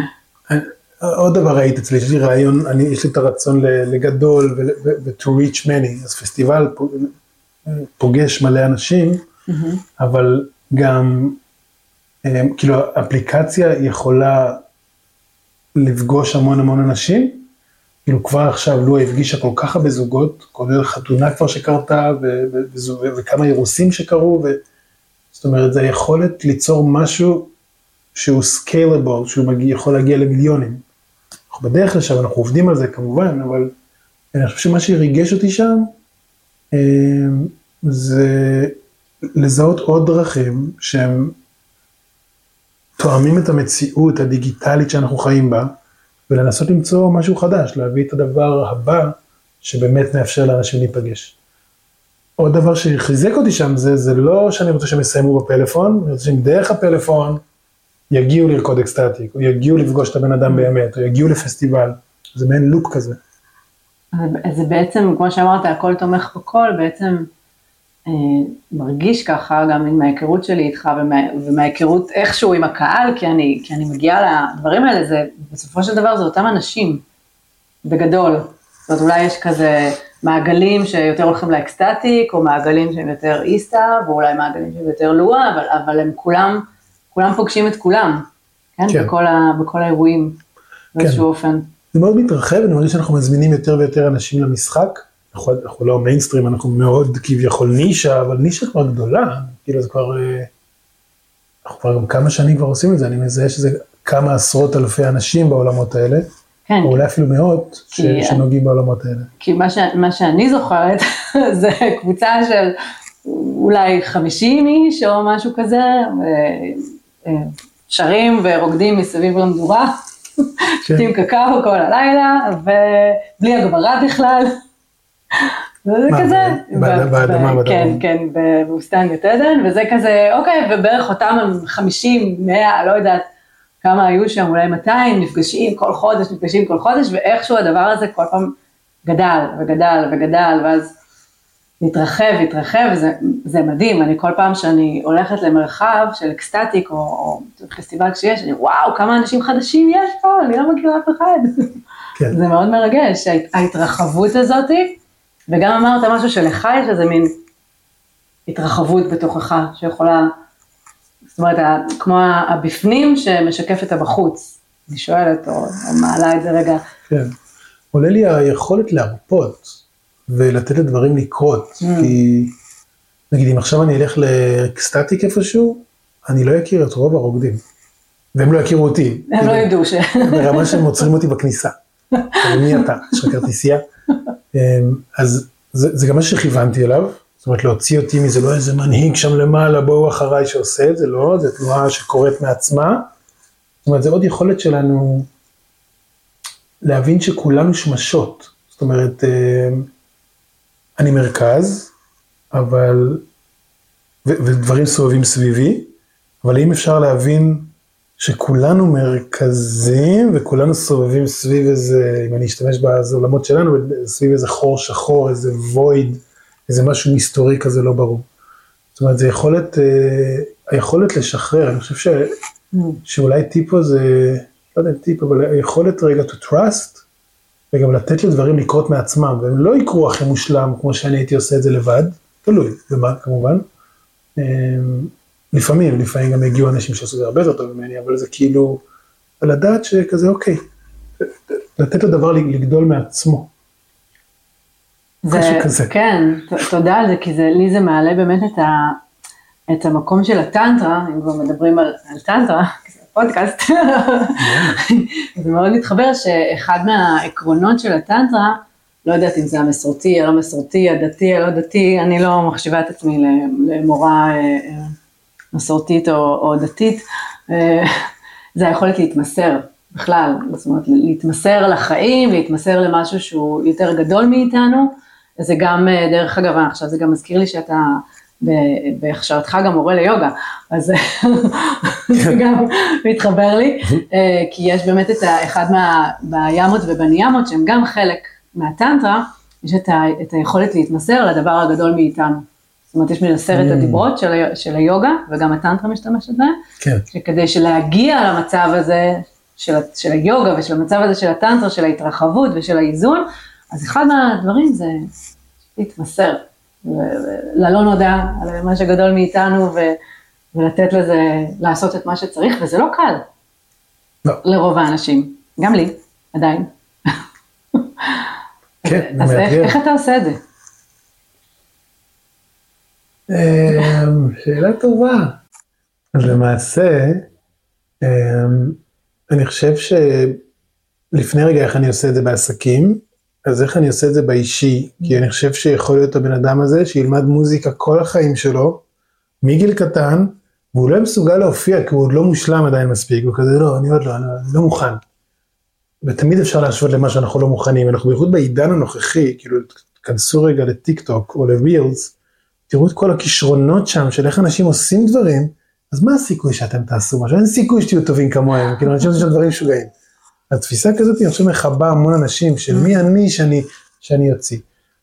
עוד דבר ראית אצלי, יש לי רעיון, אני, יש לי את הרצון לגדול ו-to reach many, אז פסטיבל פוג- פוגש מלא אנשים, אבל גם, אמ, כאילו אפליקציה יכולה לפגוש המון המון אנשים, כאילו כבר עכשיו לואה הפגישה כל כך הרבה זוגות, כולל חתונה כבר שקרתה, וכמה אירוסים שקרו, ו... זאת אומרת, זה היכולת ליצור משהו שהוא סקיילבל, שהוא מגיע, יכול להגיע למיליונים. אנחנו בדרך לשם, אנחנו עובדים על זה כמובן, אבל אני חושב שמה שריגש אותי שם, אה, זה לזהות עוד דרכים שהם תואמים את המציאות הדיגיטלית שאנחנו חיים בה, ולנסות למצוא משהו חדש, להביא את הדבר הבא שבאמת מאפשר לאנשים להיפגש. עוד דבר שחיזק אותי שם זה, זה לא שאני רוצה שהם יסיימו בפלאפון, אני רוצה שהם דרך הפלאפון יגיעו לרקוד ecstatic, או יגיעו לפגוש את הבן אדם באמת, או יגיעו לפסטיבל, זה מעין לופ כזה. אז זה בעצם, כמו שאמרת, הכל תומך בכל, בעצם מרגיש ככה גם עם ההיכרות שלי איתך ומה, ומההיכרות איכשהו עם הקהל, כי אני, כי אני מגיעה לדברים האלה, זה בסופו של דבר זה אותם אנשים, בגדול. זאת אומרת, אולי יש כזה מעגלים שיותר הולכים ל ecstatic, או מעגלים שהם יותר איסתא, ואולי מעגלים שהם יותר לואה, אבל, אבל הם כולם, כולם פוגשים את כולם, כן? כן. כן. בכל, ה, בכל האירועים, באיזשהו כן. אופן. זה מאוד מתרחב, אני מרגיש שאנחנו מזמינים יותר ויותר אנשים למשחק. אנחנו, אנחנו לא מיינסטרים, אנחנו מאוד כביכול נישה, אבל נישה כבר גדולה, כאילו זה כבר, אה, אנחנו כבר גם כמה שנים כבר עושים את זה, אני מזהה שזה כמה עשרות אלפי אנשים בעולמות האלה, כן, או אולי אפילו מאות ש, כי- שנוגעים בעולמות האלה. כי מה, ש, מה שאני זוכרת זה קבוצה של אולי 50 איש או משהו כזה, אה, שרים ורוקדים מסביב למדורה, שותים קקאו כל הלילה, ובלי הגברה בכלל. וזה כזה, באדמה כן? כן, בבוסתן גט עדן, וזה כזה, אוקיי, ובערך אותם הם 50, 100, לא יודעת כמה היו שם, אולי 200, נפגשים כל חודש, נפגשים כל חודש, ואיכשהו הדבר הזה כל פעם גדל וגדל וגדל, ואז התרחב, התרחב, זה מדהים, אני כל פעם שאני הולכת למרחב של אקסטטיק או, או פסטיבל כשיש, אני וואו, כמה אנשים חדשים יש פה, אני לא מכירה אף אחד. כן. זה מאוד מרגש, ההת- ההתרחבות הזאתי, וגם אמרת משהו שלך יש איזה מין התרחבות בתוכך, שיכולה, זאת אומרת, כמו הבפנים שמשקף את הבחוץ. אני שואלת, או, או מעלה את זה רגע. כן. עולה לי היכולת להרפות ולתת לדברים לקרות, Mm. כי נגיד אם עכשיו אני אלך לאקסטטיק איפשהו, אני לא אכיר את רוב הרוקדים, והם לא יכירו אותי. הם כאילו, לא ידעו ש... ברמה שהם עוצרים אותי בכניסה. מי אתה? יש לך כרטיסייה? אמ, אז זה, זה גם מה שכיוונתי אליו, זאת אומרת להוציא אותי מזה, לא איזה מנהיג שם למעלה, בואו אחריי שעושה את זה, לא, זו תנועה שקורית מעצמה. זאת אומרת, זה עוד יכולת שלנו להבין שכולנו שמשות. זאת אומרת, אמ, אני מרכז, אבל, ו, ודברים סובבים סביבי, אבל אם אפשר להבין שכולנו מרכזיים וכולנו סובבים סביב איזה, אם אני אשתמש בעולמות שלנו, סביב איזה חור שחור, איזה וויד, איזה משהו מסתורי כזה לא ברור. זאת אומרת, זה יכולת, אה, היכולת לשחרר, אני חושב ש, mm. שאולי טיפו זה, לא יודע טיפ, אבל היכולת רגע to trust, וגם לתת לדברים לקרות מעצמם, והם לא יקרו הכי מושלם כמו שאני הייתי עושה את זה לבד, תלוי במה כמובן. לפעמים, לפעמים גם הגיעו אנשים שעשו את זה הרבה יותר טוב ממני, אבל זה כאילו, לדעת שכזה אוקיי, לתת לדבר לגדול מעצמו. זה, כזה. כן, תודה על זה, כי זה, לי זה מעלה באמת את, ה, את המקום של הטנטרה, אם כבר מדברים על, על טנטרה, פודקאסט, זה מאוד מתחבר שאחד מהעקרונות של הטנטרה, לא יודעת אם זה המסורתי, הלא מסורתי, הדתי, הלא דתי, אני לא מחשיבה את עצמי למורה אה, אה, מסורתית או, או דתית, אה, זה היכולת להתמסר בכלל, זאת אומרת להתמסר לחיים, להתמסר למשהו שהוא יותר גדול מאיתנו, זה גם, דרך אגב, עכשיו זה גם מזכיר לי שאתה בהכשרתך גם מורה ליוגה, אז זה גם מתחבר לי, אה, כי יש באמת את אחד מה, בימות ובניאמות שהם גם חלק מהטנטרה, יש את, ה, את היכולת להתמסר לדבר הגדול מאיתנו. זאת אומרת, יש מן עשרת mm. הדיברות של, של היוגה, וגם הטנטרה משתמשת בהם, כן. שכדי שלהגיע למצב הזה של, של היוגה ושל המצב הזה של הטנטרה, של ההתרחבות ושל האיזון, אז אחד מהדברים זה להתמסר. ללא נודע, על מה שגדול מאיתנו, ו, ולתת לזה, לעשות את מה שצריך, וזה לא קל. לא. לרוב האנשים, גם לי, עדיין. כן, אז איך, איך אתה עושה את זה? אמ, שאלה טובה. אז למעשה, אמ, אני חושב שלפני רגע איך אני עושה את זה בעסקים, אז איך אני עושה את זה באישי? כי אני חושב שיכול להיות הבן אדם הזה שילמד מוזיקה כל החיים שלו, מגיל קטן, והוא לא מסוגל להופיע כי הוא עוד לא מושלם עדיין מספיק, הוא כזה לא, אני עוד לא, אני לא מוכן. ותמיד אפשר להשוות למה שאנחנו לא מוכנים, אנחנו בייחוד בעידן הנוכחי, כאילו, תכנסו רגע לטיק טוק או לווילס, תראו את כל הכישרונות שם של איך אנשים עושים דברים, אז מה הסיכוי שאתם תעשו משהו? אין סיכוי שתהיו טובים כמוהם, כאילו, אנשים עושים שם דברים משוגעים. התפיסה כזאת, אני חושב, מכבה המון אנשים של מי אני שאני, שאני אוציא.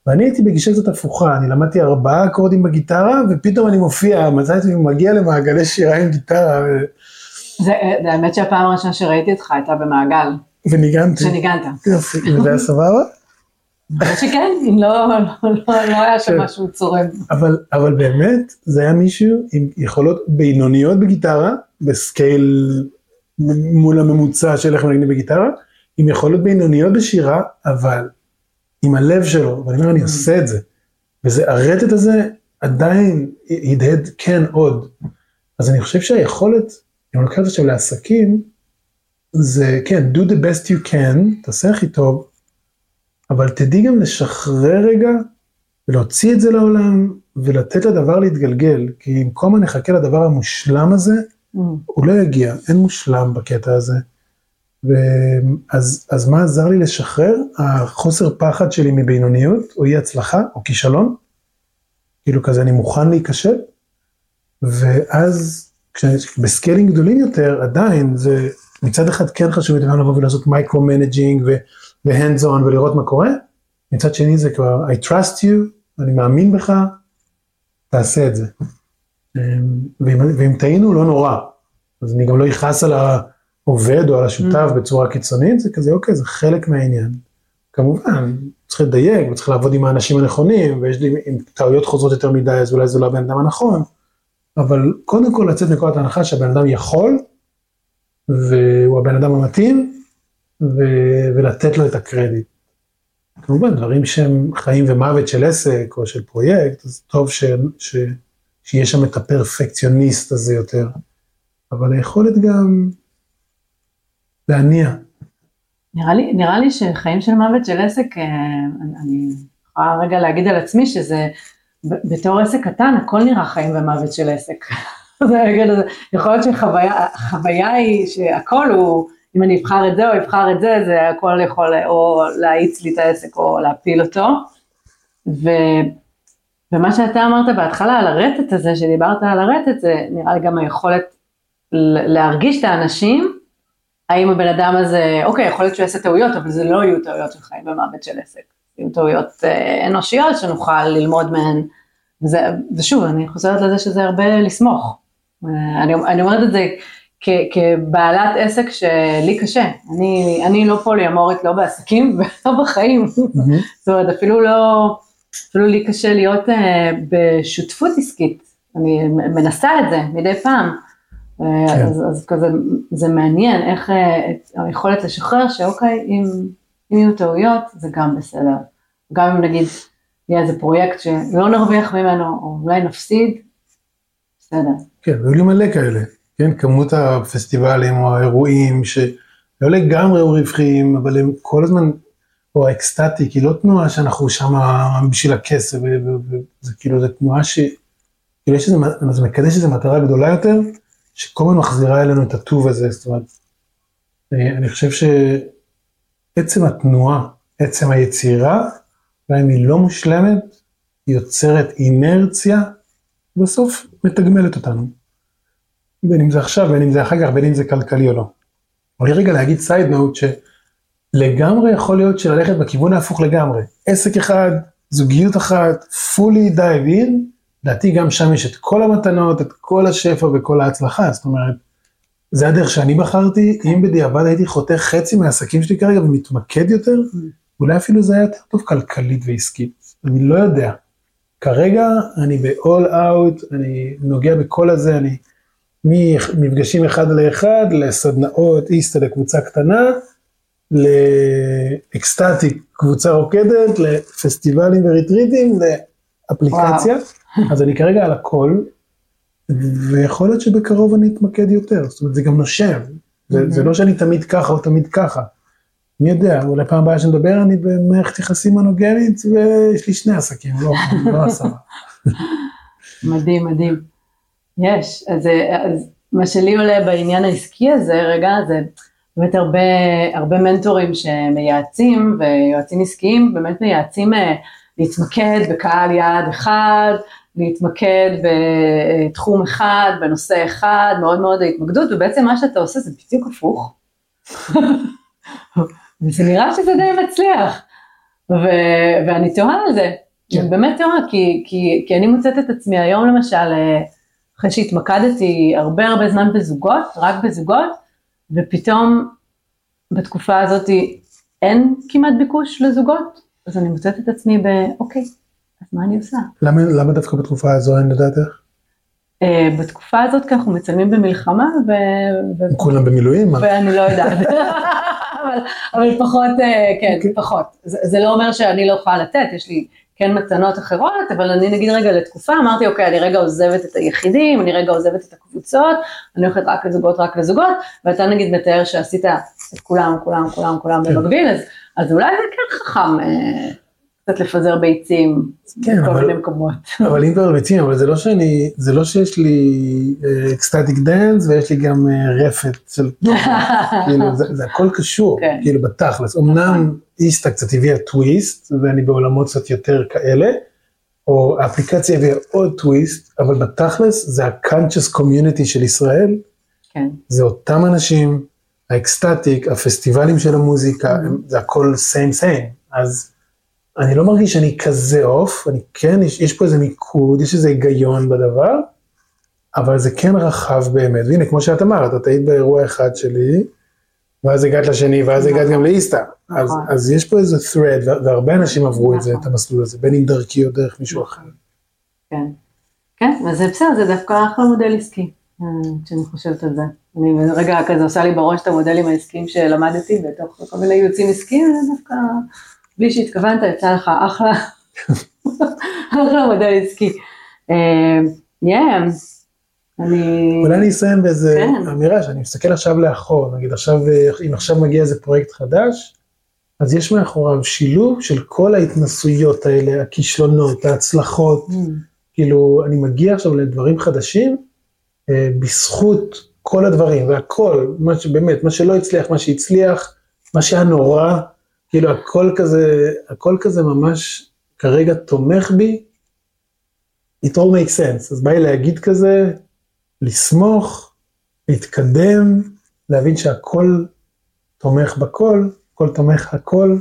ואני הייתי בגישה קצת הפוכה, אני למדתי ארבעה אקורדים בגיטרה, ופתאום אני מופיע, מתי אני מגיע למעגלי שירה עם גיטרה. ו... זה, זה האמת שהפעם הראשונה שראיתי אותך הייתה במעגל. וניגנתי. שניגנת. יופי, וזה היה סבבה? שכן, אם לא, לא, לא, לא היה שם כן. משהו צורם. אבל, אבל באמת, זה היה מישהו עם יכולות בינוניות בגיטרה, בסקייל מול הממוצע של איך מנגנים בגיטרה, עם יכולות בינוניות בשירה, אבל עם הלב שלו, ואני אומר, אני mm. עושה את זה. וזה, הרטט הזה עדיין הדהד כן עוד. אז אני חושב שהיכולת, אם אני לוקח את זה עכשיו לעסקים, זה כן, do the best you can, תעשה הכי טוב, אבל תדעי גם לשחרר רגע, ולהוציא את זה לעולם, ולתת לדבר להתגלגל, כי במקום אני אחכה לדבר המושלם הזה, Mm. הוא לא יגיע, אין מושלם בקטע הזה. ואז, אז מה עזר לי לשחרר? החוסר פחד שלי מבינוניות, או אי הצלחה, או כישלון. כאילו כזה אני מוכן להיכשל. ואז ב scaling גדולים יותר, עדיין זה מצד אחד כן חשוב יותר לבוא ולעשות micro managing ו hands on ולראות מה קורה. מצד שני זה כבר I trust you, אני מאמין בך, תעשה את זה. ואם, ואם טעינו לא נורא, אז אני גם לא אכעס על העובד או על השותף mm. בצורה קיצונית, זה כזה אוקיי, זה חלק מהעניין. כמובן, צריך לדייק וצריך לעבוד עם האנשים הנכונים, ויש לי, אם טעויות חוזרות יותר מדי, אז אולי זה לא הבן אדם הנכון, אבל קודם כל לצאת מכל ההנחה שהבן אדם יכול, והוא הבן אדם המתאים, ו- ולתת לו את הקרדיט. כמובן, דברים שהם חיים ומוות של עסק או של פרויקט, אז טוב ש- ש- שיש שם את הפרפקציוניסט הזה יותר, אבל היכולת גם להניע. נראה לי, נראה לי שחיים של מוות של עסק, אה, אני יכולה רגע להגיד על עצמי שזה, בתור עסק קטן, הכל נראה חיים ומוות של עסק. יכול להיות שחוויה היא שהכל הוא, אם אני אבחר את זה או אבחר את זה, זה הכל יכול או להאיץ לי את העסק או להפיל אותו. ו, ומה שאתה אמרת בהתחלה על הרטט הזה, שדיברת על הרטט, זה נראה לי גם היכולת להרגיש את האנשים, האם הבן אדם הזה, אוקיי, יכול להיות שהוא יעשה טעויות, אבל זה לא יהיו טעויות של חיים ומוות של עסק, יהיו טעויות אה, אנושיות שנוכל ללמוד מהן, וזה, ושוב, אני חוזרת לזה שזה הרבה לסמוך. אה, אני, אני אומרת את זה כ, כבעלת עסק שלי קשה, אני, אני לא פוליומורית, לא בעסקים ולא בחיים, זאת אומרת, אפילו לא, אפילו לי קשה להיות uh, בשותפות עסקית, אני מנסה את זה מדי פעם. כן. אז, אז כזה, זה מעניין איך uh, היכולת לשחרר שאוקיי, אם, אם יהיו טעויות, זה גם בסדר. גם אם נגיד יהיה איזה פרויקט שלא נרוויח ממנו, או אולי נפסיד, בסדר. כן, היו לי מלא כאלה, כן, כמות הפסטיבלים או האירועים שלא לגמרי רווחיים, אבל הם כל הזמן, או האקסטטי, כי לא תנועה שאנחנו שם בשביל הכסף, וזה כאילו, זו תנועה ש... כאילו יש איזה, זה מקדש איזו מטרה גדולה יותר, שכל הזמן מחזירה אלינו את הטוב הזה, זאת אומרת, אה, אני חושב שעצם התנועה, עצם היצירה, גם אם היא לא מושלמת, היא יוצרת אינרציה, בסוף מתגמלת אותנו. בין אם זה עכשיו, בין אם זה אחר כך, בין אם זה כלכלי או לא. אבל רגע להגיד סייד נוט שלגמרי יכול להיות שללכת בכיוון ההפוך לגמרי. עסק אחד, זוגיות אחת, fully dive in, לדעתי גם שם יש את כל המתנות, את כל השפע וכל ההצלחה, זאת אומרת, זה הדרך שאני בחרתי, אם בדיעבד הייתי חותך חצי מהעסקים שלי כרגע ומתמקד יותר, אולי אפילו זה היה יותר טוב כלכלית ועסקית, אני לא יודע. כרגע אני ב-all out, אני נוגע בכל הזה, אני ממפגשים אחד לאחד לסדנאות איסטה לקבוצה קטנה, לאקסטטיק קבוצה רוקדת, לפסטיבלים וריטריטים, לאפליקציה. אז אני כרגע על הכל, ויכול להיות שבקרוב אני אתמקד יותר, זאת אומרת זה גם נושם, זה, זה לא שאני תמיד ככה או תמיד ככה. מי יודע, אולי פעם הבאה שנדבר אני במערכת יחסים מונוגמית ויש לי שני עסקים, לא, לא עשרה. מדהים, מדהים. יש, אז, אז מה שלי עולה בעניין העסקי הזה רגע, זה באמת הרבה, הרבה מנטורים שמייעצים ויועצים עסקיים באמת מייעצים אה, להתמקד בקהל יעד אחד, להתמקד בתחום אחד, בנושא אחד, מאוד מאוד ההתמקדות, ובעצם מה שאתה עושה זה בדיוק הפוך. וזה נראה שזה די מצליח, ו- ואני תוהה על זה, כן. אני באמת תוהה, כי, כי, כי אני מוצאת את עצמי היום למשל, אה, אחרי שהתמקדתי הרבה הרבה זמן בזוגות, רק בזוגות, ופתאום בתקופה הזאת אין כמעט ביקוש לזוגות, אז אני מוצאת את עצמי באוקיי, אז מה אני עושה? למה, למה דווקא בתקופה הזו אין לדעתך? Uh, בתקופה הזאת כי אנחנו מצלמים במלחמה ו... ו... כולם במילואים? ואני לא יודעת. אבל, אבל פחות, uh, כן, okay. אוקיי. פחות. זה, זה לא אומר שאני לא יכולה לתת, יש לי כן מתנות אחרות, אבל אני נגיד רגע לתקופה, אמרתי, אוקיי, אני רגע עוזבת את היחידים, אני רגע עוזבת את הקבוצות, אני הולכת רק לזוגות, רק לזוגות, ואתה נגיד מתאר שעשית את כולם, כולם, כולם, כולם. במקביל, אז, אז אולי זה כן חכם. קצת לפזר ביצים כן, בכל מיני מקומות. אבל אם כבר ביצים, אבל זה לא שאני, זה לא שיש לי ecstatic uh, dance ויש לי גם uh, רפת של, כאילו זה, זה הכל קשור, כן. כאילו בתכלס, אמנם איסטה קצת הביאה טוויסט ואני בעולמות קצת יותר כאלה, או האפליקציה הביאה עוד טוויסט, אבל בתכלס זה ה-conscious community של ישראל, כן. זה אותם אנשים, ה ecstatic, הפסטיבלים של המוזיקה, mm-hmm. זה הכל same same, אז אני לא מרגיש שאני כזה עוף, אני כן, יש, יש פה איזה מיקוד, יש איזה היגיון בדבר, אבל זה כן רחב באמת. והנה, כמו שאת אמרת, את היית באירוע אחד שלי, ואז הגעת לשני, ואז הגעת גם לאיסתא. אז, נכון. אז יש פה איזה thread, והרבה אנשים עברו את זה, את נכון. המסלול הזה, בין אם דרכי או דרך מישהו אחר. כן, כן, אז זה בסדר, זה דווקא אחלה מודל עסקי, אה, כשאני חושבת על זה. אני רגע כזה עושה לי בראש את המודלים העסקיים שלמדתי בתוך כל מיני ייעוצים עסקיים, זה דווקא... בלי שהתכוונת, יצא לך אחלה, אחלה מודל עסקי. אה, אני... אולי אני אסיים באיזה כן. אמירה שאני מסתכל עכשיו לאחור, נגיד עכשיו, אם עכשיו מגיע איזה פרויקט חדש, אז יש מאחוריו שילוב של כל ההתנסויות האלה, הכישלונות, ההצלחות, mm. כאילו אני מגיע עכשיו לדברים חדשים, אה, בזכות כל הדברים והכל, מה שבאמת, מה שלא הצליח, מה שהצליח, מה שהיה נורא, כאילו הכל כזה, הכל כזה ממש כרגע תומך בי, it all makes sense. אז בא לי להגיד כזה, לסמוך, להתקדם, להבין שהכל תומך בכל, הכל תומך הכל,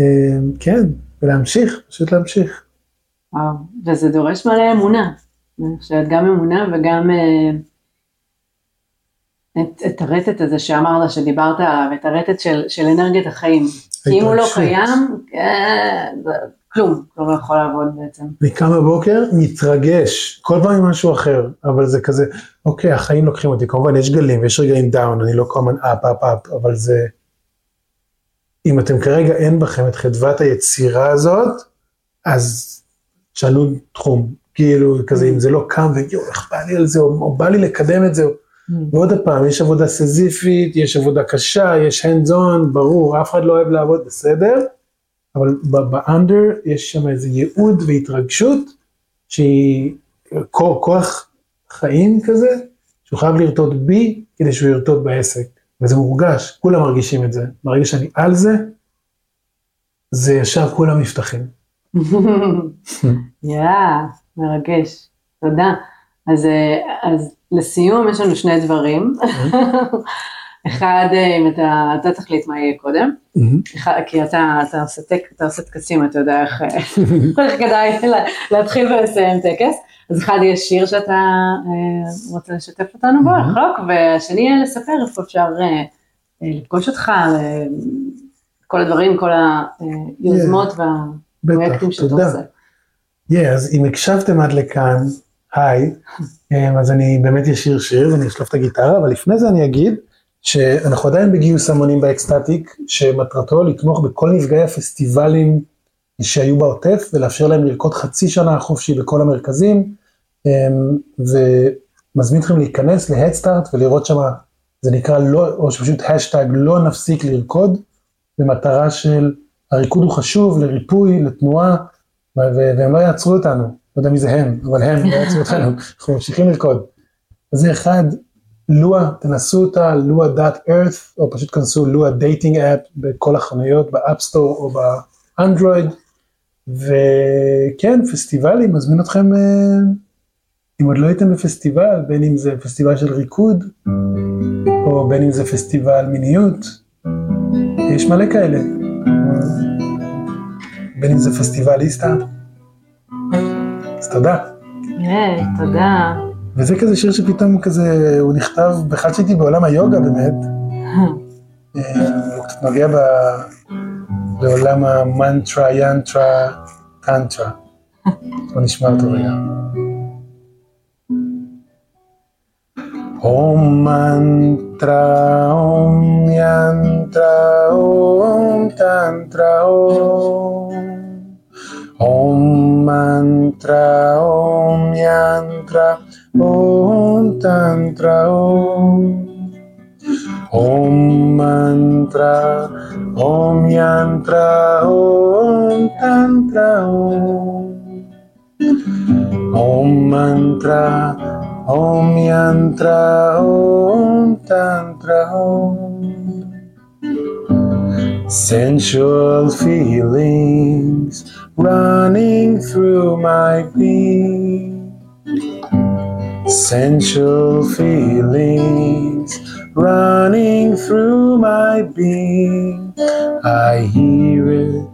אה, כן, ולהמשיך, פשוט להמשיך. וואו, וזה דורש מלא אמונה. אני חושבת גם אמונה וגם אה, את, את הרטט הזה שאמרת, שדיברת עליו, את הרטט של, של אנרגיית החיים. כי אם הוא לא. קיים, זה כלום, לא יכול לעבוד בעצם. אני קם בבוקר, מתרגש, כל פעם עם משהו אחר, אבל זה כזה, אוקיי, החיים לוקחים אותי, כמובן יש גלים ויש רגעים down, אני לא כל הזמן up up up, אבל זה, אם אתם כרגע אין בכם את חדוות היצירה הזאת, אז תשנו תחום, כאילו כזה, אם זה לא קם ויואו, איך בא לי על זה, או, או בא לי לקדם את זה, ועוד פעם, יש עבודה סזיפית, יש עבודה קשה, יש hands on, ברור, אף אחד לא אוהב לעבוד, בסדר, אבל באנדר יש שם איזה ייעוד והתרגשות שהיא כוח, כוח חיים כזה, שהוא חייב לרטוט בי כדי שהוא ירטוט בעסק, וזה מורגש, כולם מרגישים את זה, ברגע שאני על זה, זה ישר כולם נפתחים. יאה, מרגש, תודה. אז, אה, אז לסיום יש לנו שני דברים. אחד, אה, אם אתה, אתה תחליט מה יהיה קודם, אחד, כי אתה, אתה, עושה טק, אתה עושה טקסים, אתה יודע איך, איך כדאי לה- להתחיל ולסיים טקס. אז אחד יהיה שיר שאתה אה, רוצה לשתף אותנו בו, Mhm. לחלוק, והשני יהיה לספר איפה אפשר אה, לפגוש אותך, כל הדברים, כל היוזמות והפרויקטים שאתה. עושה. אז אם הקשבתם עד לכאן, היי, אמ, אז אני באמת אשיר שיר ואני אשלוף את הגיטרה, אבל לפני זה אני אגיד שאנחנו עדיין בגיוס המונים ב ecstatic, שמטרתו לתמוך בכל נפגעי הפסטיבלים שהיו בעוטף, ולאפשר להם לרקוד חצי שנה חופשי בכל המרכזים, אמ, ומזמין אתכם להיכנס להדסטארט ולראות שם, זה נקרא לא, או שפשוט האשטאג לא נפסיק לרקוד, במטרה של הריקוד הוא חשוב לריפוי, לתנועה, והם לא יעצרו אותנו, לא יודע מי זה הם, אבל הם לא יעצרו אותנו, אנחנו ממשיכים לרקוד. אז זה אחד, לואה, תנסו אותה, lua.earth, או פשוט כנסו לואה dating app בכל החנויות, ב App Store או באנדרואיד, וכן, פסטיבלים, מזמין אתכם, אה, אם עוד לא הייתם בפסטיבל, בין אם זה פסטיבל של ריקוד, או בין אם זה פסטיבל מיניות, יש מלא כאלה. בין אם זה פסטיבליסטה. אז תודה. היי, תודה. וזה כזה שיר שפתאום כזה, הוא נכתב, בכלל שהייתי בעולם היוגה באמת, אה, הוא קצת נוגע בעולם המנטרה, ינטרה, טנטרה. בוא נשמע אותו רגע. Om mantra, om yantra, om tantra, om. ॐ मन्त्र ॐ यन्त्र ॐ तन्त्र ॐ मन्त्र ॐ यन्त्र ॐ तन्त्र ॐ मन्त्र ॐ यन्त्र ॐ तन्त्र Sensual feelings running through my being. Sensual feelings running through my being. I hear it,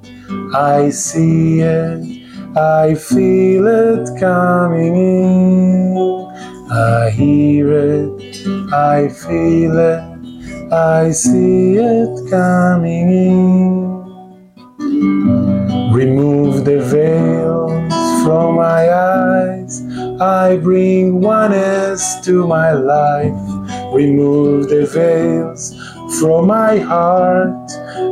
I see it, I feel it coming in. I hear it, I feel it, I see it coming in. Veils from my eyes. I bring oneness to my life. Remove the veils from my heart.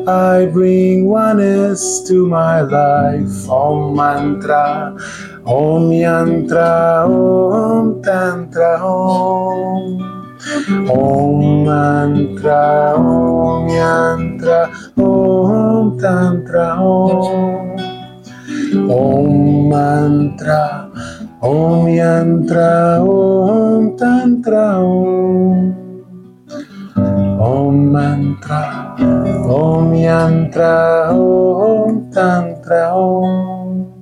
I bring oneness to my life. Om mantra, Om yantra, Om tantra, Om. Om mantra, Om yantra, Om tantra, Om. Om mantra, Om yantra, Om tantra, Om. Om mantra, Om yantra, Om tantra, Om.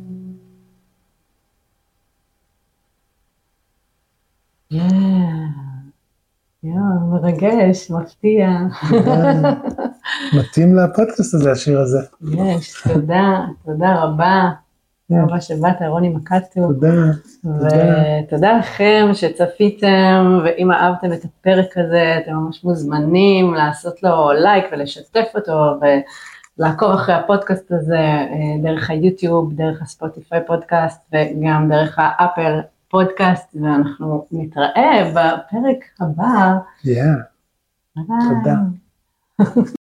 יואו, מרגש, מפתיע. מתאים לפודקאסט הזה, השיר הזה. יש, תודה, תודה רבה. תודה רבה שבאת, רוני מקטו. תודה. ותודה לכם שצפיתם, ואם אהבתם את הפרק הזה, אתם ממש מוזמנים לעשות לו לייק ולשתף אותו, ולעקוב אחרי הפודקאסט הזה אה, דרך היוטיוב, דרך הספוטיפיי פודקאסט, וגם דרך האפל פודקאסט, ואנחנו נתראה בפרק הבא. Yeah. תודה.